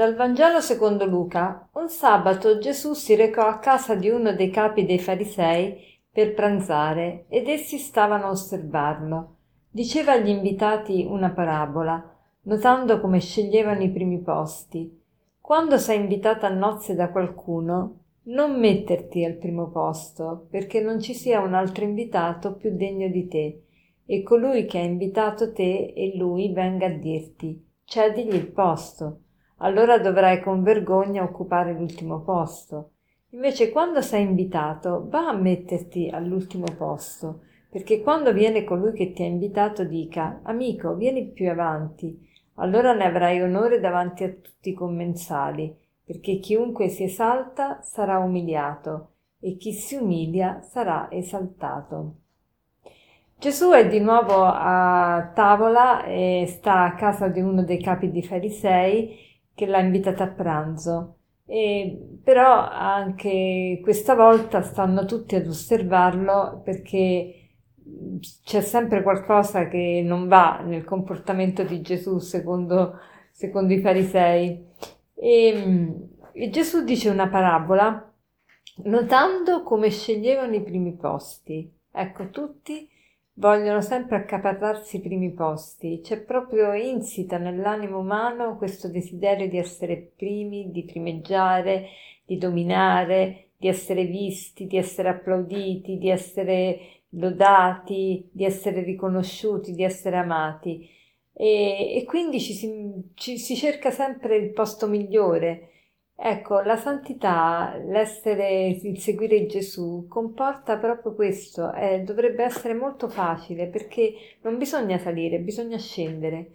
Dal Vangelo secondo Luca. Un sabato Gesù si recò a casa di uno dei capi dei farisei per pranzare ed essi stavano a osservarlo. Diceva agli invitati una parabola, notando come sceglievano i primi posti. Quando sei invitato a nozze da qualcuno, non metterti al primo posto, perché non ci sia un altro invitato più degno di te, e colui che ha invitato te e lui venga a dirti cedigli il posto allora dovrai con vergogna occupare l'ultimo posto. Invece quando sei invitato, va a metterti all'ultimo posto, perché quando viene colui che ti ha invitato dica Amico, vieni più avanti, allora ne avrai onore davanti a tutti i commensali, perché chiunque si esalta sarà umiliato e chi si umilia sarà esaltato. Gesù è di nuovo a tavola e sta a casa di uno dei capi di farisei che l'ha invitata a pranzo. E, però anche questa volta stanno tutti ad osservarlo perché c'è sempre qualcosa che non va nel comportamento di Gesù secondo, secondo i farisei. E, e Gesù dice una parabola notando come sceglievano i primi posti. Ecco, tutti vogliono sempre accaparrarsi i primi posti. C'è proprio insita nell'animo umano questo desiderio di essere primi, di primeggiare, di dominare, di essere visti, di essere applauditi, di essere lodati, di essere riconosciuti, di essere amati. E, e quindi ci si, ci si cerca sempre il posto migliore Ecco, la santità, l'essere, il seguire Gesù comporta proprio questo, eh, dovrebbe essere molto facile perché non bisogna salire, bisogna scendere.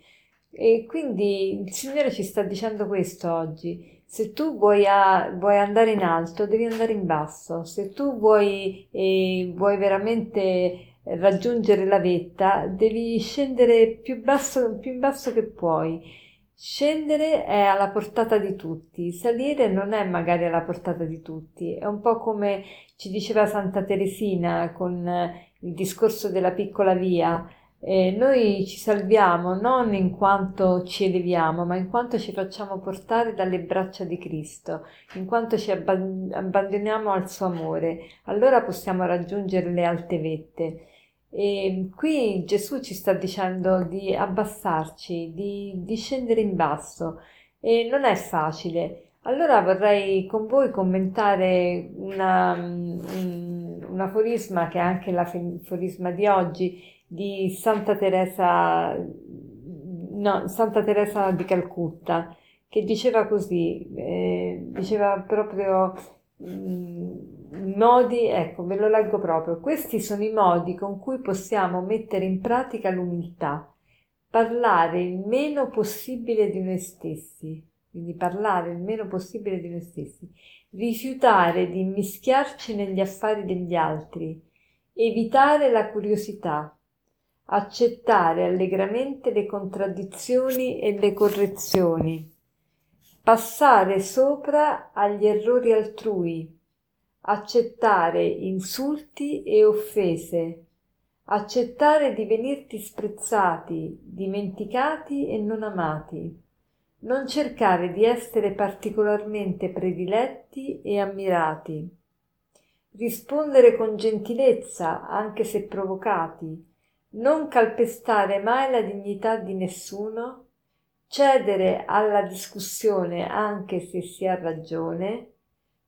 E quindi il Signore ci sta dicendo questo oggi. Se tu vuoi, a, vuoi andare in alto, devi andare in basso. Se tu vuoi, eh, vuoi veramente raggiungere la vetta, devi scendere più basso, più in basso che puoi Scendere è alla portata di tutti, salire non è magari alla portata di tutti, è un po' come ci diceva Santa Teresina con il discorso della piccola via. Eh, noi ci salviamo non in quanto ci eleviamo, ma in quanto ci facciamo portare dalle braccia di Cristo, in quanto ci abbandoniamo al suo amore, allora possiamo raggiungere le alte vette. E qui Gesù ci sta dicendo di abbassarci, di, di scendere in basso e non è facile. Allora vorrei con voi commentare una, un aforisma che è anche l'aforisma di oggi di Santa Teresa, no, Santa Teresa di Calcutta, che diceva così, eh, diceva proprio Mm, modi, ecco, ve lo leggo proprio. Questi sono i modi con cui possiamo mettere in pratica l'umiltà, parlare il meno possibile di noi stessi, quindi parlare il meno possibile di noi stessi, rifiutare di immischiarci negli affari degli altri, evitare la curiosità, accettare allegramente le contraddizioni e le correzioni. Passare sopra agli errori altrui, accettare insulti e offese, accettare di venir disprezzati, dimenticati e non amati, non cercare di essere particolarmente prediletti e ammirati, rispondere con gentilezza anche se provocati, non calpestare mai la dignità di nessuno cedere alla discussione anche se si ha ragione,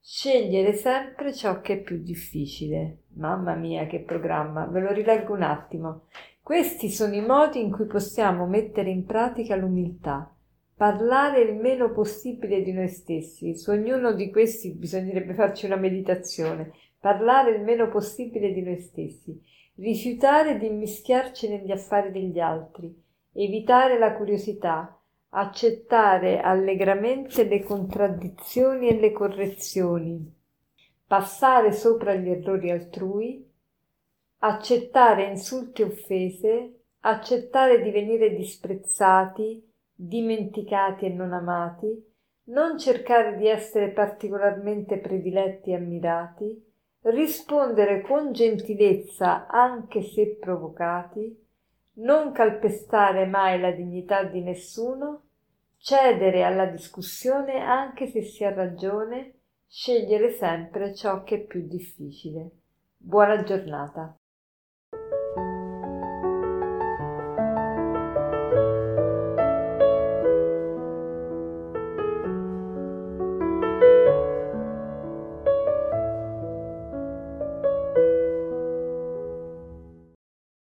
scegliere sempre ciò che è più difficile. Mamma mia, che programma! Ve lo rileggo un attimo. Questi sono i modi in cui possiamo mettere in pratica l'umiltà. Parlare il meno possibile di noi stessi. Su ognuno di questi bisognerebbe farci una meditazione. Parlare il meno possibile di noi stessi. Rifiutare di immischiarci negli affari degli altri. Evitare la curiosità accettare allegramente le contraddizioni e le correzioni, passare sopra gli errori altrui, accettare insulti e offese, accettare di venire disprezzati, dimenticati e non amati, non cercare di essere particolarmente prediletti e ammirati, rispondere con gentilezza anche se provocati, non calpestare mai la dignità di nessuno, cedere alla discussione anche se si ha ragione, scegliere sempre ciò che è più difficile. Buona giornata.